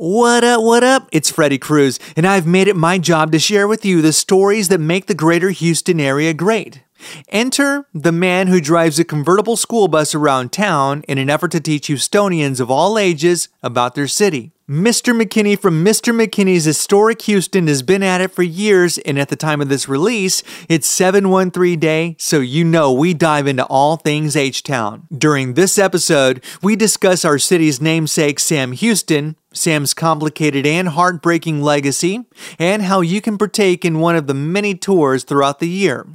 What up, what up? It's Freddie Cruz, and I've made it my job to share with you the stories that make the greater Houston area great. Enter the man who drives a convertible school bus around town in an effort to teach Houstonians of all ages about their city. Mr. McKinney from Mr. McKinney's Historic Houston has been at it for years, and at the time of this release, it's 713 Day, so you know we dive into all things H Town. During this episode, we discuss our city's namesake, Sam Houston, Sam's complicated and heartbreaking legacy, and how you can partake in one of the many tours throughout the year.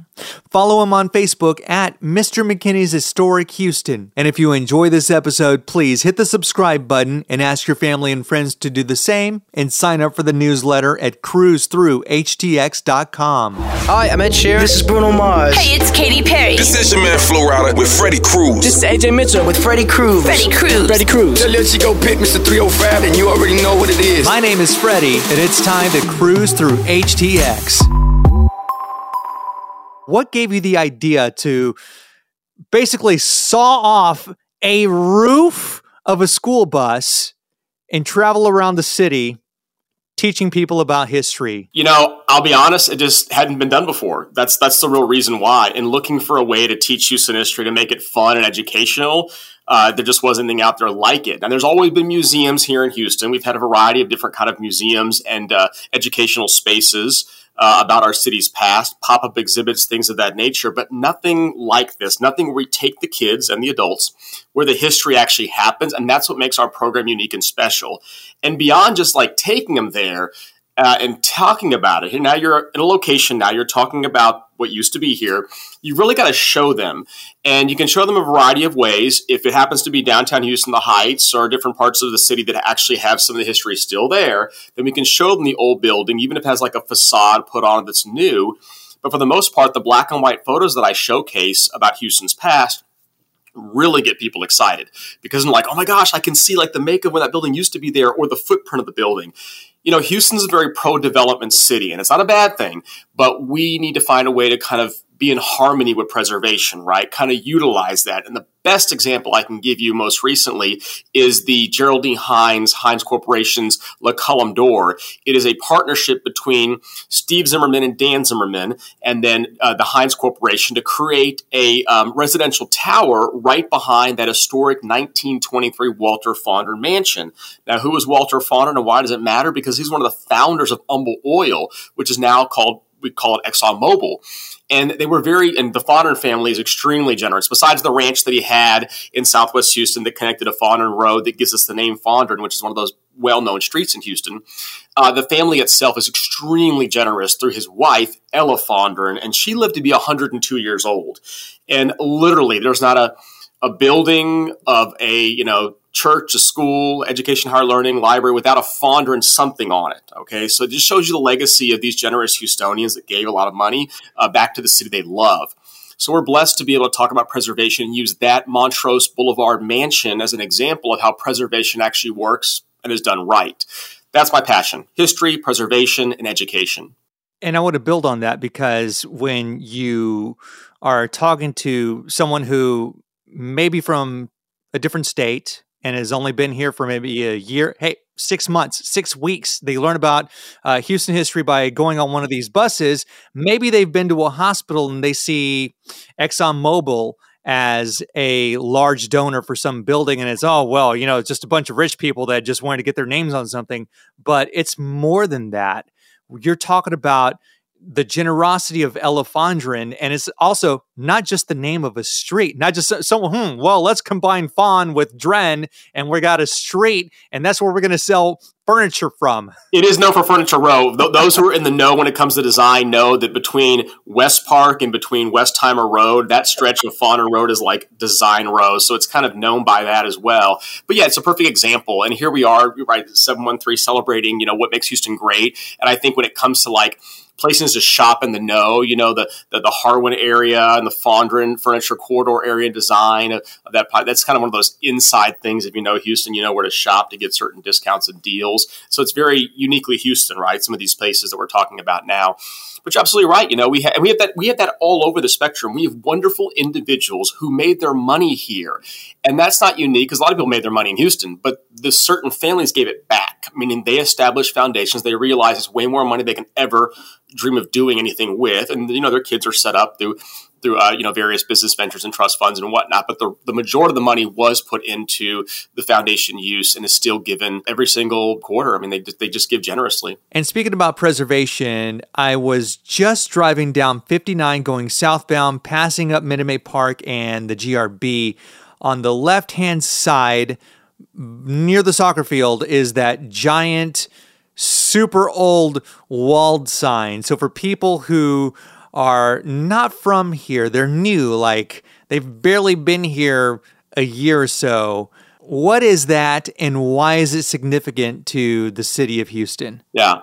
Follow him on Facebook at Mr. McKinney's Historic Houston. And if you enjoy this episode, please hit the subscribe button and ask your family and friends to do the same and sign up for the newsletter at cruzthroughhtx.com. Hi, I'm Ed Sheeran. This is Bruno Mars. Hey, it's Katy Perry. This is your man Flo Rida with Freddie Cruz. This is AJ Mitchell with Freddie Cruz. Freddie Cruz. Freddie Cruz. Just let you go pick Mr. 305 and you already know what it is. My name is Freddie, and it's time to cruise through HTX. What gave you the idea to basically saw off a roof of a school bus and travel around the city teaching people about history? You know, I'll be honest, it just hadn't been done before. That's that's the real reason why. And looking for a way to teach Houston history to make it fun and educational, uh, there just wasn't anything out there like it. And there's always been museums here in Houston. We've had a variety of different kind of museums and uh, educational spaces. Uh, about our city's past, pop up exhibits, things of that nature, but nothing like this. Nothing where we take the kids and the adults where the history actually happens. And that's what makes our program unique and special. And beyond just like taking them there, uh, and talking about it. And now you're in a location. Now you're talking about what used to be here. You really got to show them, and you can show them a variety of ways. If it happens to be downtown Houston, the Heights, or different parts of the city that actually have some of the history still there, then we can show them the old building, even if it has like a facade put on that's new. But for the most part, the black and white photos that I showcase about Houston's past really get people excited because I'm like, oh my gosh, I can see like the make of when that building used to be there or the footprint of the building. You know, Houston's a very pro development city, and it's not a bad thing, but we need to find a way to kind of be in harmony with preservation, right? Kind of utilize that. And the best example I can give you most recently is the Gerald D. Hines, Hines Corporation's La Colombe d'Or. It is a partnership between Steve Zimmerman and Dan Zimmerman, and then uh, the Hines Corporation to create a um, residential tower right behind that historic 1923 Walter Fondren mansion. Now, who is Walter Fondren and why does it matter? Because he's one of the founders of Humble Oil, which is now called we call it ExxonMobil. And they were very, and the Fondren family is extremely generous. Besides the ranch that he had in Southwest Houston that connected to Fondren Road that gives us the name Fondren, which is one of those well-known streets in Houston, uh, the family itself is extremely generous through his wife, Ella Fondren, and she lived to be 102 years old. And literally, there's not a, a building of a, you know, church, a school, education, higher learning, library without a Fondren something on it. Okay, so it just shows you the legacy of these generous Houstonians that gave a lot of money uh, back to the city they love. So we're blessed to be able to talk about preservation and use that Montrose Boulevard mansion as an example of how preservation actually works and is done right. That's my passion history, preservation, and education. And I want to build on that because when you are talking to someone who maybe from a different state and has only been here for maybe a year. Hey, six months, six weeks. They learn about uh, Houston history by going on one of these buses. Maybe they've been to a hospital and they see ExxonMobil as a large donor for some building and it's oh well you know it's just a bunch of rich people that just wanted to get their names on something but it's more than that you're talking about the generosity of Ella Fondren, and it's also not just the name of a street, not just someone. Hmm, well, let's combine Fawn with Dren, and we got a street, and that's where we're going to sell furniture from. It is known for Furniture Row. Th- those who are in the know when it comes to design know that between West Park and between Westheimer Road, that stretch of Fondren Road is like design row. So it's kind of known by that as well. But yeah, it's a perfect example. And here we are, right, 713 celebrating, you know, what makes Houston great. And I think when it comes to like places to shop in the know. You know, the the, the Harwin area and the Fondren Furniture Corridor area design of, of that. That's kind of one of those inside things. If you know Houston, you know where to shop to get certain discounts and deals. So it's very uniquely Houston, right? Some of these places that we're talking about now. But you're absolutely right. You know, we have we have that we have that all over the spectrum. We have wonderful individuals who made their money here, and that's not unique because a lot of people made their money in Houston, but the certain families gave it back meaning they established foundations. They realize it's way more money they can ever dream of doing anything with, and you know their kids are set up through through uh, you know various business ventures and trust funds and whatnot. But the, the majority of the money was put into the foundation use and is still given every single quarter. I mean, they they just give generously. And speaking about preservation, I was just driving down 59 going southbound, passing up Minute Park and the GRB. On the left hand side, near the soccer field, is that giant super old walled sign. So for people who are not from here, they're new, like they've barely been here a year or so. What is that and why is it significant to the city of Houston? Yeah.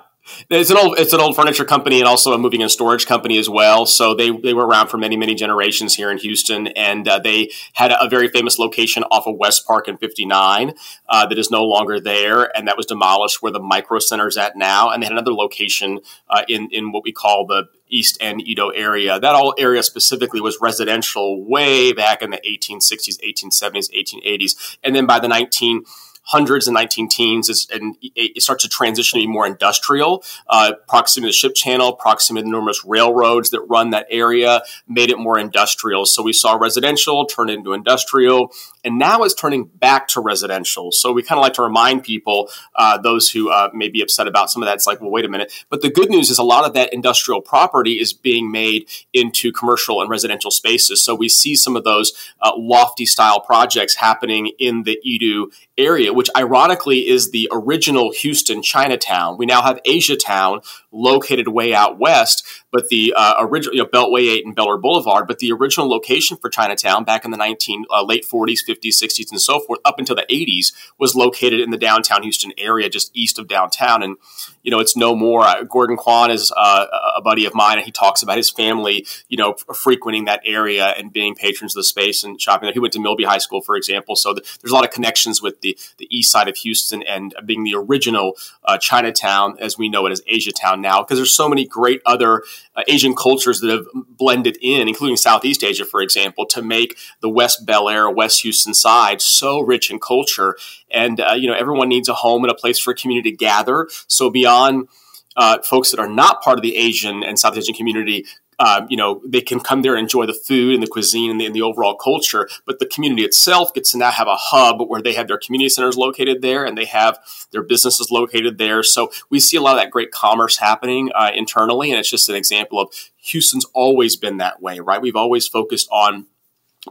It's an old it's an old furniture company and also a moving and storage company as well. So they, they were around for many many generations here in Houston, and uh, they had a very famous location off of West Park in '59 uh, that is no longer there, and that was demolished where the Micro Center is at now. And they had another location uh, in in what we call the East End EaDo area. That all area specifically was residential way back in the 1860s, 1870s, 1880s, and then by the 19 hundreds and 19 teens and it starts to transition to be more industrial. Uh, proximity to the ship channel, proximity to the numerous railroads that run that area made it more industrial. So we saw residential turn into industrial and now it's turning back to residential. So we kind of like to remind people, uh, those who uh, may be upset about some of that, it's like, well, wait a minute. But the good news is a lot of that industrial property is being made into commercial and residential spaces. So we see some of those uh, lofty style projects happening in the EaDo area, which ironically is the original Houston Chinatown. We now have Asia Town located way out west, but the uh, original you know, Beltway 8 and Bellaire Boulevard, but the original location for Chinatown back in the 19 uh, late 40s, 50s, 60s, and so forth, up until the 80s, was located in the downtown Houston area, just east of downtown. And you know, it's no more. Uh, Gordon Quan is uh, a buddy of mine, and he talks about his family, you know, frequenting that area and being patrons of the space and shopping there. He went to Milby High School, for example, so the, there's a lot of connections with the the east side of Houston and being the original uh, Chinatown, as we know it as Asia Town now, because there's so many great other uh, Asian cultures that have blended in, including Southeast Asia, for example, to make the West Bellaire, West Houston side so rich in culture. And uh, you know, everyone needs a home and a place for a community to gather. So beyond uh, folks that are not part of the Asian and South Asian community, uh, you know, they can come there and enjoy the food and the cuisine and the, and the, overall culture. But the community itself gets to now have a hub where they have their community centers located there and they have their businesses located there. So we see a lot of that great commerce happening uh, internally, and it's just an example of Houston's always been that way, right? We've always focused on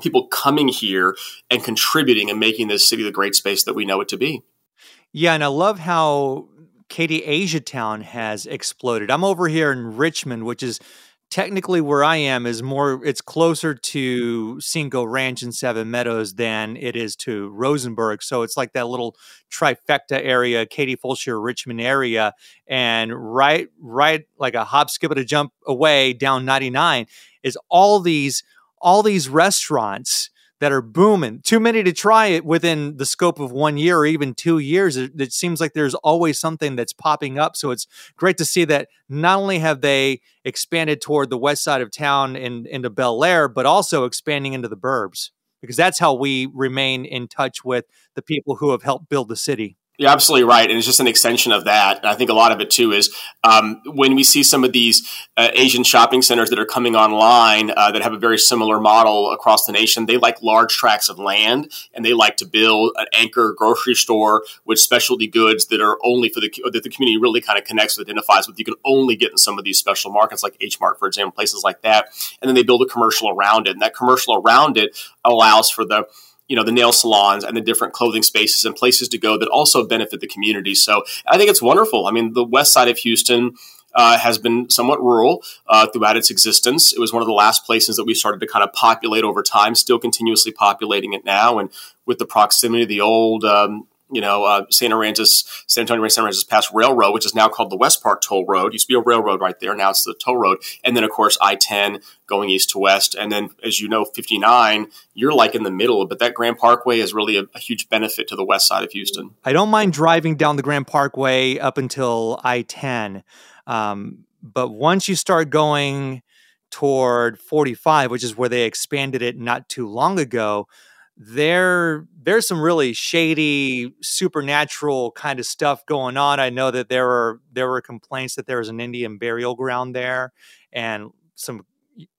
people coming here and contributing and making this city the great space that we know it to be. Yeah, and I love how Katy Asia Town has exploded. I'm over here in Richmond, which is technically where I am is more it's closer to mm-hmm. Cinco Ranch and Seven Meadows than it is to Rosenberg. So it's like that little trifecta area, Katy Fulshear, Richmond area. And right, right like a hop, skip, and a jump away down 99 is all these all these restaurants that are booming. Too many to try it within the scope of one year or even two years. It, it, seems like there's always something that's popping up. So it's great to see that not only have they expanded toward the west side of town and into Bellaire, but also expanding into the burbs because that's how we remain in touch with the people who have helped build the city. You're absolutely right, and it's just an extension of that. And I think a lot of it too is um, when we see some of these uh, Asian shopping centers that are coming online uh, that have a very similar model across the nation. They like large tracts of land, and they like to build an anchor grocery store with specialty goods that are only for the that the community really kind of connects with, identifies with. You can only get in some of these special markets like H Mart, for example, places like that. And then they build a commercial around it, and that commercial around it allows for the you know the nail salons and the different clothing spaces and places to go that also benefit the community. So I think it's wonderful. I mean, the west side of Houston. Uh, has been somewhat rural uh, throughout its existence. It was one of the last places that we started to kind of populate over time, still continuously populating it now. And with the proximity of the old um, you know, uh, San Aransas, San Antonio, San Aransas Pass Railroad, which is now called the West Park Toll Road. Used to be a railroad right there. Now it's the toll road. And then, of course, I 10 going east to west. And then, as you know, 59, you're like in the middle. But that Grand Parkway is really a, a huge benefit to the west side of Houston. I don't mind driving down the Grand Parkway up until I 10. Um, but once you start going toward 45, which is where they expanded it not too long ago, there there's some really shady supernatural kind of stuff going on. I know that there were there were complaints that there was an Indian burial ground there and some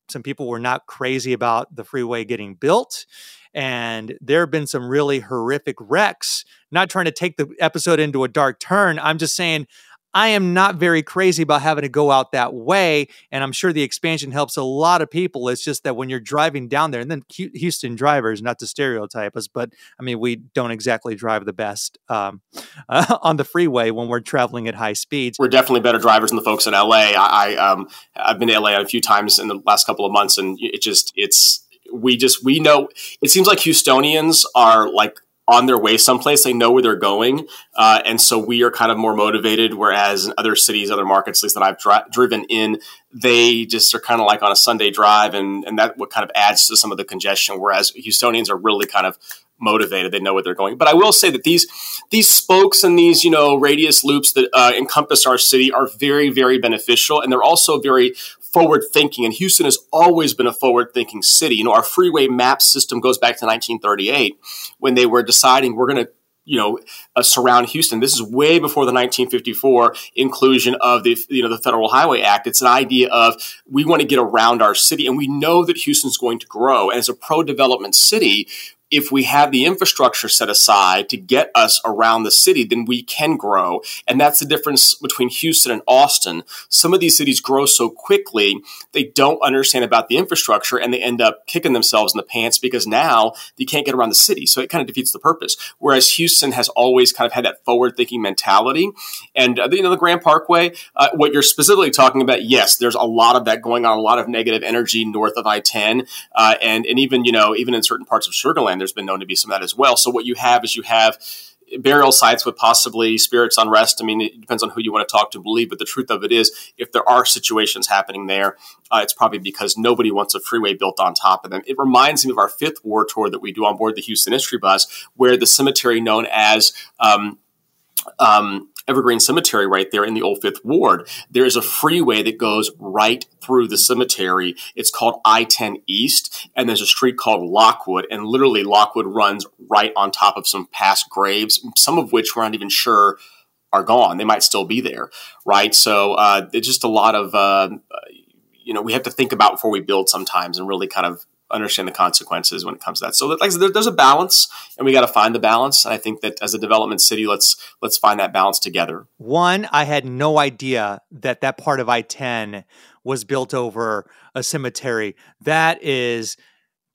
some people were not crazy about the freeway getting built and there have been some really horrific wrecks. Not trying to take the episode into a dark turn. I'm just saying I am not very crazy about having to go out that way. And I'm sure the expansion helps a lot of people. It's just that when you're driving down there, and then Houston drivers, not to stereotype us, but I mean, we don't exactly drive the best um, uh, on the freeway when we're traveling at high speeds. We're definitely better drivers than the folks in LA. I, I um, I've been to LA a few times in the last couple of months, and it just, it's, we just, we know, it seems like Houstonians are like, on their way someplace. They know where they're going, uh, and so we are kind of more motivated. Whereas in other cities, other markets, at least that I've dri- driven in, they just are kind of like on a Sunday drive, and and that what kind of adds to some of the congestion. Whereas Houstonians are really kind of motivated; they know where they're going. But I will say that these these spokes and these you know radius loops that uh, encompass our city are very very beneficial, and they're also very forward thinking. And Houston has always been a forward thinking city. You know, our freeway map system goes back to 1938 when they were deciding we're going to you know uh, surround Houston. This is way before the 1954 inclusion of the you know the Federal Highway Act. It's an idea of we want to get around our city, and we know that Houston's going to grow. And as a pro development city, if we have the infrastructure set aside to get us around the city, then we can grow. And that's the difference between Houston and Austin. Some of these cities grow so quickly, they don't understand about the infrastructure and they end up kicking themselves in the pants because now you can't get around the city. So it kind of defeats the purpose. Whereas Houston has always kind of had that forward thinking mentality. And, uh, you know, the Grand Parkway, uh, what you're specifically talking about, yes, there's a lot of that going on, a lot of negative energy north of I 10. Uh, and, and even, you know, even in certain parts of Sugar Land, there's been known to be some of that as well. So what you have is you have burial sites with possibly spirits unrest. I mean, it depends on who you want to talk to believe, but the truth of it is, if there are situations happening there, uh, it's probably because nobody wants a freeway built on top of them. It reminds me of our Fifth Ward tour that we do on board the Houston History Bus, where the cemetery known as um, um, Evergreen Cemetery right there in the Old Fifth Ward. There is a freeway that goes right through the cemetery. It's called I 10 East, and there's a street called Lockwood, and literally Lockwood runs right on top of some past graves, some of which we're not even sure are gone. They might still be there, right? So uh, it's just a lot of, uh, you know, we have to think about before we build sometimes and really kind of understand the consequences when it comes to that. So, like there's a balance, and we got to find the balance. And I think that as a development city, let's let's find that balance together. One, I had no idea that that part of I-10 was built over a cemetery. That is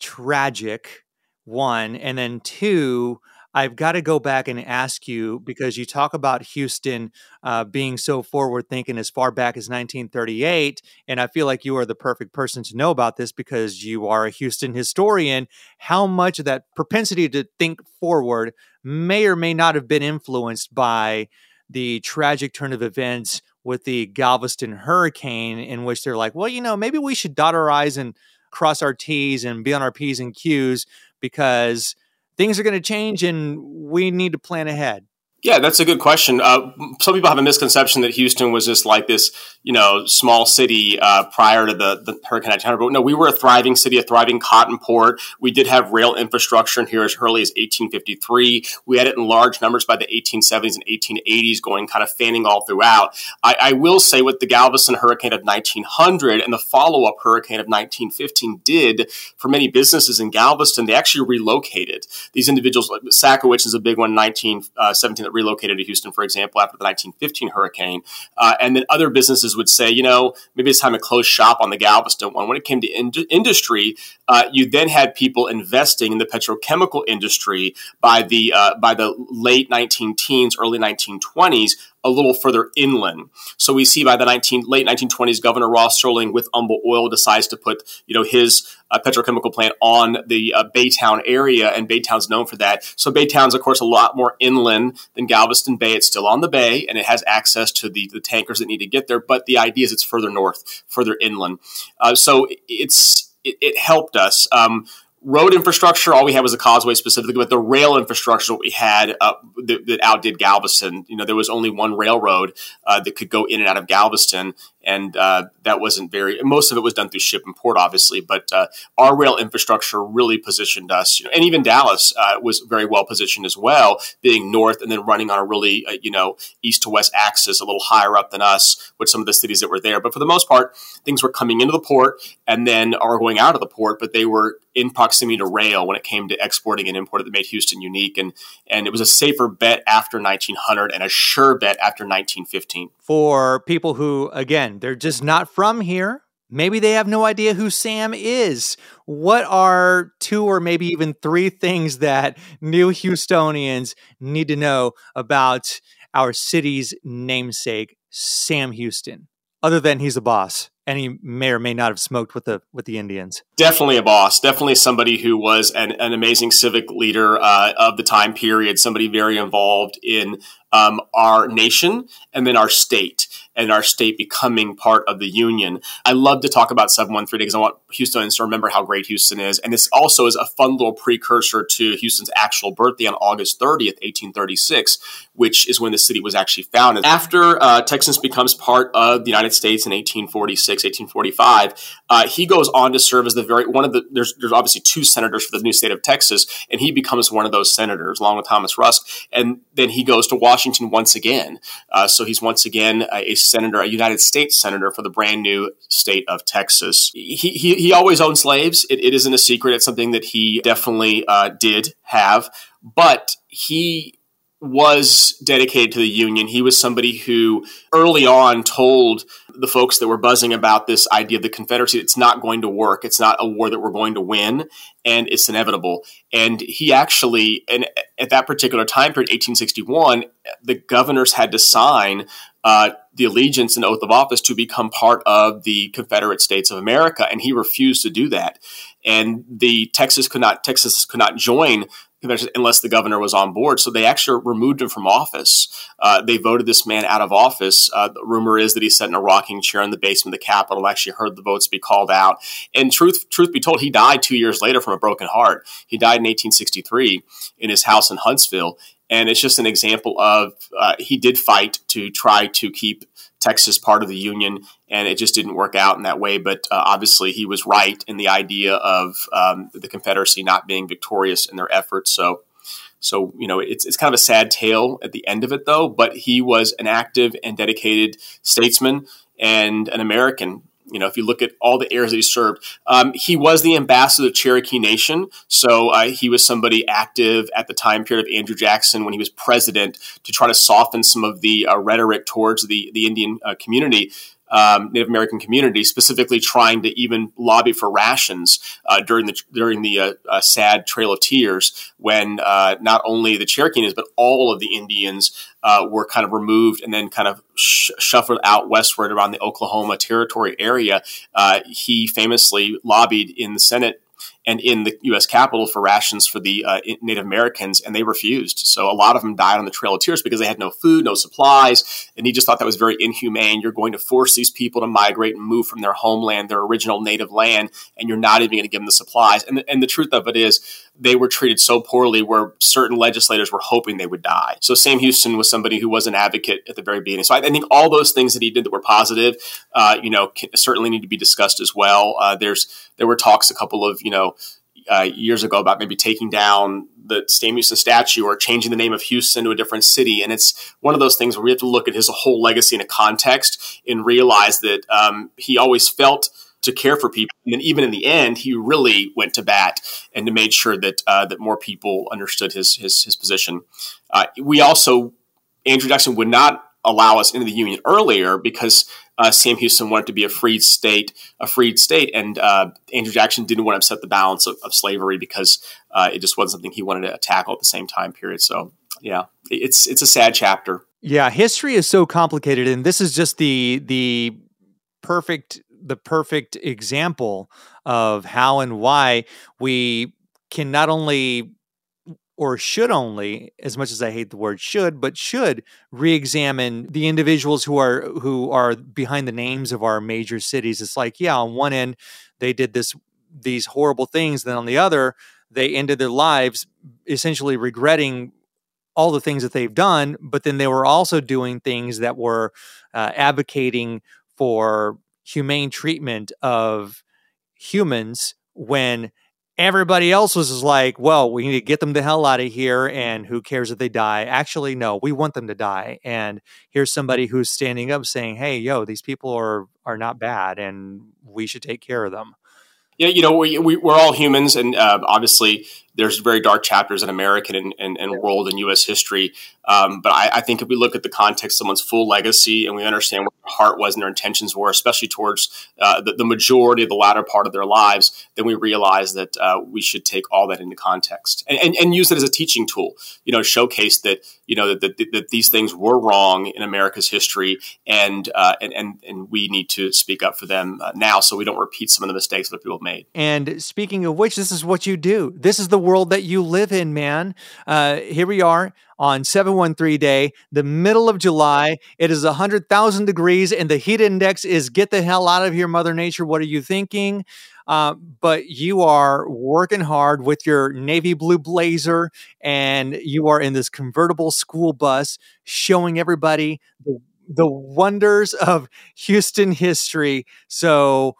tragic. One, and then two, I've got to go back and ask you because you talk about Houston uh, being so forward thinking as far back as 1938. And I feel like you are the perfect person to know about this because you are a Houston historian. How much of that propensity to think forward may or may not have been influenced by the tragic turn of events with the Galveston hurricane, in which they're like, well, you know, maybe we should dot our I's and cross our T's and be on our P's and Q's because things are going to change and we need to plan ahead? Yeah, that's a good question. Uh, some people have a misconception that Houston was just like this, you know, small city uh, prior to the, the Hurricane Katrina. But no, we were a thriving city, a thriving cotton port. We did have rail infrastructure in here as early as 1853. We had it in large numbers by the 1870s and 1880s, going kind of fanning all throughout. I, I will say what the Galveston Hurricane of 1900 and the follow-up Hurricane of 1915 did for many businesses in Galveston, they actually relocated these individuals. Sakowitz is a big one, 1917 that relocated to Houston, for example, after the 1915 hurricane. Uh, and then other businesses would say, you know, maybe it's time to close shop on the Galveston one. When it came to in- industry, uh, you then had people investing in the petrochemical industry by the uh, by the late 19 teens, early 1920s a little further inland. So we see by the 19, late 1920s, Governor Ross Sterling with Humble Oil decides to put you know his uh, petrochemical plant on the uh, Baytown area, and Baytown's known for that. So Baytown's, of course, a lot more inland than Galveston Bay. It's still on the bay, and it has access to the, the tankers that need to get there. But the idea is it's further north, further inland. Uh, so it's it, it helped us. Um, road infrastructure, all we had was a causeway specifically, but the rail infrastructure that we had uh, that, that, outdid Galveston. You know, there was only one railroad uh, that could go in and out of Galveston, and uh, that wasn't very. Most of it was done through ship and port, obviously, but uh, our rail infrastructure really positioned us, you know, and even Dallas uh, was very well positioned as well, being north and then running on a really, uh, you know, east to west axis, a little higher up than us with some of the cities that were there. But for the most part, things were coming into the port and then are going out of the port, but they were in proximity to rail when it came to exporting and importing that made Houston unique. And and it was a safer bet after 1900 and a sure bet after 1915. For people who, again, they're just not from here. Maybe they have no idea who Sam is. What are two or maybe even three things that new Houstonians need to know about our city's namesake, Sam Houston, other than he's a boss? and he may or may not have smoked with the with the Indians. Definitely a boss. Definitely somebody who was an, an amazing civic leader uh, of the time period. Somebody very involved in um, our nation and then our state and our state becoming part of the union. I love to talk about 713 because I want Houstonians to remember how great Houston is. And this also is a fun little precursor to Houston's actual birthday on August 30th, 1836, which is when the city was actually founded. After uh, Texas becomes part of the United States in 1846, 1845, uh, he goes on to serve as the very one of the there's there's obviously two senators for the new state of Texas, and he becomes one of those senators along with Thomas Rusk, and then he goes to Washington once again. Uh, so he's once again a, a, senator, a United States senator for the brand new state of Texas. He he, he always owned slaves. It, it isn't a secret. It's something that he definitely uh, did have, but he was dedicated to the Union. He was somebody who early on told the folks that were buzzing about this idea of the Confederacy, it's not going to work. It's not a war that we're going to win, and it's inevitable. And he actually, and at that particular time period, 1861, the governors had to sign uh, the allegiance and oath of office to become part of the Confederate States of America, and he refused to do that. And the Texas could not Texas could not join unless the governor was on board. So they actually removed him from office. Uh, they voted this man out of office. Uh, the rumor is that he sat in a rocking chair in the basement of the Capitol. Actually, heard the votes be called out. And truth, truth be told, he died two years later from a broken heart. He died in 1863 in his house in Huntsville. And it's just an example of uh, he did fight to try to keep Texas part of the Union, and it just didn't work out in that way. But uh, obviously, he was right in the idea of um, the Confederacy not being victorious in their efforts. So, so you know, it's it's kind of a sad tale at the end of it, though. But he was an active and dedicated statesman and an American you know, if you look at all the eras that he served, um, he was the ambassador of Cherokee Nation. So uh, he was somebody active at the time period of Andrew Jackson when he was president to try to soften some of the uh, rhetoric towards the the Indian uh, community um, Native American community, specifically trying to even lobby for rations uh, during the during the uh, uh, sad Trail of Tears, when uh, not only the Cherokee Indians but all of the Indians uh, were kind of removed and then kind of sh- shuffled out westward around the Oklahoma Territory area. He famously lobbied in the Senate and in the U.S. Capitol for rations for the uh, Native Americans, and they refused. So a lot of them died on the Trail of Tears because they had no food, no supplies, and he just thought that was very inhumane. You're going to force these people to migrate and move from their homeland, their original native land, and you're not even going to give them the supplies. And the, and the truth of it is, they were treated so poorly where certain legislators were hoping they would die. So Sam Houston was somebody who was an advocate at the very beginning. So I, I think all those things that he did that were positive, uh, you know, certainly need to be discussed as well. Uh, there's there were talks a couple of you know uh, years ago about maybe taking down the Sam Houston statue or changing the name of Houston to a different city. And it's one of those things where we have to look at his whole legacy in a context and realize that um, he always felt to care for people. And even in the end, he really went to bat and to made sure that uh, that more people understood his his, his position. Uh, we also Andrew Jackson would not allow us into the union earlier because uh, Sam Houston wanted to be a freed state, a freed state, and uh, Andrew Jackson didn't want to upset the balance of, of slavery because uh, it just wasn't something he wanted to tackle at the same time period. So, yeah, it's it's a sad chapter. Yeah, history is so complicated, and this is just the the perfect the perfect example of how and why we can not only or should only, as much as I hate the word should, but should re-examine the individuals who are who are behind the names of our major cities. It's like, yeah, on one end they did this these horrible things, then on the other they ended their lives essentially regretting all the things that they've done, but then they were also doing things that were uh, advocating for humane treatment of humans when everybody else was like, well, we need to get them the hell out of here and who cares if they die? Actually, no, we want them to die. And here's somebody who's standing up saying, hey, yo, these people are are not bad and we should take care of them. Yeah, you know, we, we, are all humans, and uh, obviously there's very dark chapters in American and, and, and world and U.S. history. Um, but I, I, think if we look at the context, of someone's full legacy, and we understand what their heart was and their intentions were, especially towards uh, the, the, majority of the latter part of their lives, then we realize that uh, we should take all that into context and, and, and, use it as a teaching tool. You know, showcase that you know that, that, that these things were wrong in America's history, and uh, and, and and we need to speak up for them uh, now, so we don't repeat some of the mistakes that people have made. And speaking of which, this is what you do. This is the world that you live in, man. Uh, here we are on 713 day, the middle of July. It is 100,000 degrees and the heat index is get the hell out of here, Mother Nature. What are you thinking? Uh, but you are working hard with your navy blue blazer and you are in this convertible school bus showing everybody the, the wonders of Houston history. So,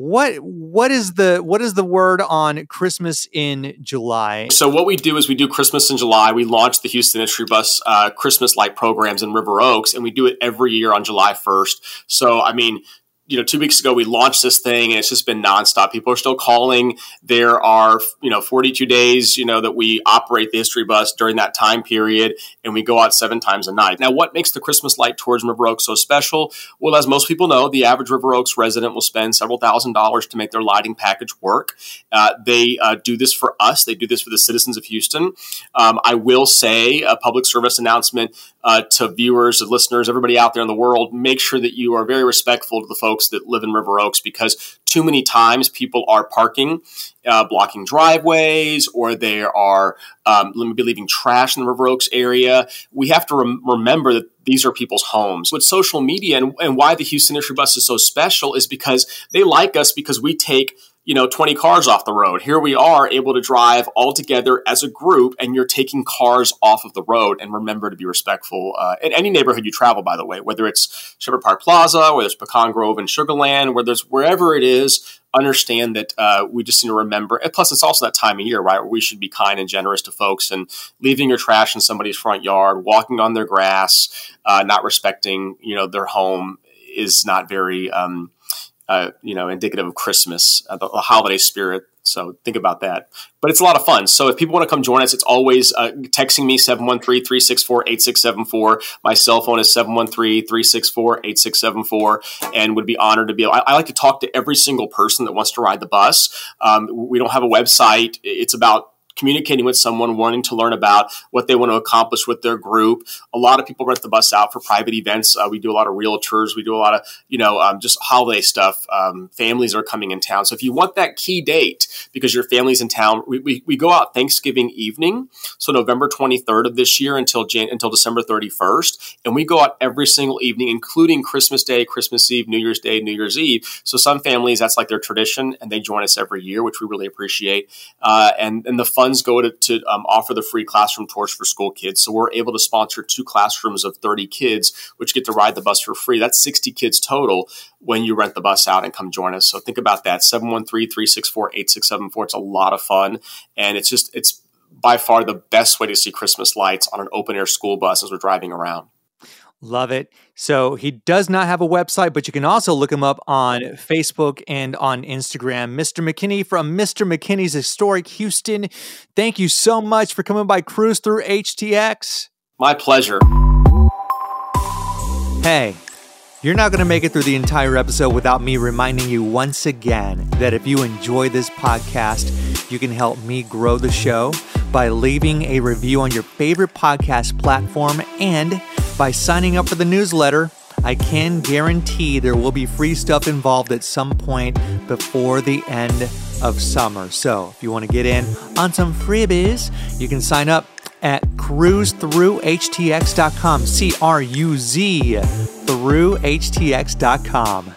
what what is the what is the word on Christmas in July? So what we do is we do Christmas in July. We launch the Houston History Bus uh, Christmas light programs in River Oaks, and we do it every year on July first. So I mean, you know, two weeks ago we launched this thing and it's just been nonstop. People are still calling. There are, you know, 42 days, you know, that we operate the history bus during that time period and we go out seven times a night. Now, what makes the Christmas light tours in River Oaks so special? Well, as most people know, the average River Oaks resident will spend several thousand dollars to make their lighting package work. Uh, they uh, do this for us. They do this for the citizens of Houston. Um, I will say a public service announcement uh, to viewers and listeners, everybody out there in the world, make sure that you are very respectful to the folks that live in River Oaks because too many times people are parking, uh, blocking driveways, or they are um, leaving trash in the River Oaks area. We have to rem- remember that these are people's homes. With social media and, and why the Houston History Bus is so special is because they like us because we take you know 20 cars off the road. Here we are able to drive all together as a group and you're taking cars off of the road. And remember to be respectful uh, in any neighborhood you travel by the way whether it's shepherd park plaza whether it's pecan grove and sugarland where there's wherever it is understand that uh, we just need to remember and plus it's also that time of year right where we should be kind and generous to folks and leaving your trash in somebody's front yard walking on their grass uh, not respecting you know their home is not very um, uh, you know, indicative of Christmas, uh, the, the, holiday spirit. So think about that. But it's a lot of fun. So if people want to come join us, it's always uh, texting me 713-364-8674. My cell phone is 713-364-8674 and would be honored to be able, I, I, like to talk to every single person that wants to ride the bus. Um, we don't have a website. It's about communicating with someone, wanting to learn about what they want to accomplish with their group. A lot of people rent the bus out for private events. Uh, we do a lot of realtors. We do a lot of, you know, um, just holiday stuff. Um, families are coming in town. So if you want that key date because your family's in town, we, we, we go out Thanksgiving evening. So November 23rd of this year until Jan- until December 31st. And we go out every single evening, including Christmas Day, Christmas Eve, New Year's Day, New Year's Eve. So some families, that's like their tradition and they join us every year, which we really appreciate. Uh, and, and the funds go to, to um, offer the free classroom tours for school kids. So we're able to sponsor two classrooms of 30 kids, which get to ride the bus for free. That's 60 kids total when you rent the bus out and come join us. So think about that 713 364 8674. It's a lot of fun. And it's just, it's by far the best way to see Christmas lights on an open air school bus as we're driving around. Love it. So he does not have a website, but you can also look him up on Facebook and on Instagram. Mr. McKinney from Mr. McKinney's Historic Houston. Thank you so much for coming by Cruz Through HTX. My pleasure. Hey, you're not going to make it through the entire episode without me reminding you once again that if you enjoy this podcast, you can help me grow the show by leaving a review on your favorite podcast platform and by signing up for the newsletter. I can guarantee there will be free stuff involved at some point before the end of summer. So, if you want to get in on some freebies, you can sign up at cruzthroughhtx.com. C R U Z through htx.com.